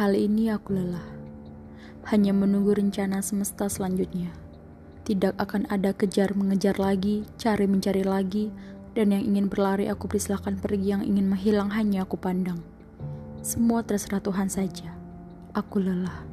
Kali ini aku lelah. Hanya menunggu rencana semesta selanjutnya. Tidak akan ada kejar mengejar lagi, cari mencari lagi, dan yang ingin berlari aku persilahkan pergi, yang ingin menghilang hanya aku pandang. Semua terserah Tuhan saja. Aku lelah.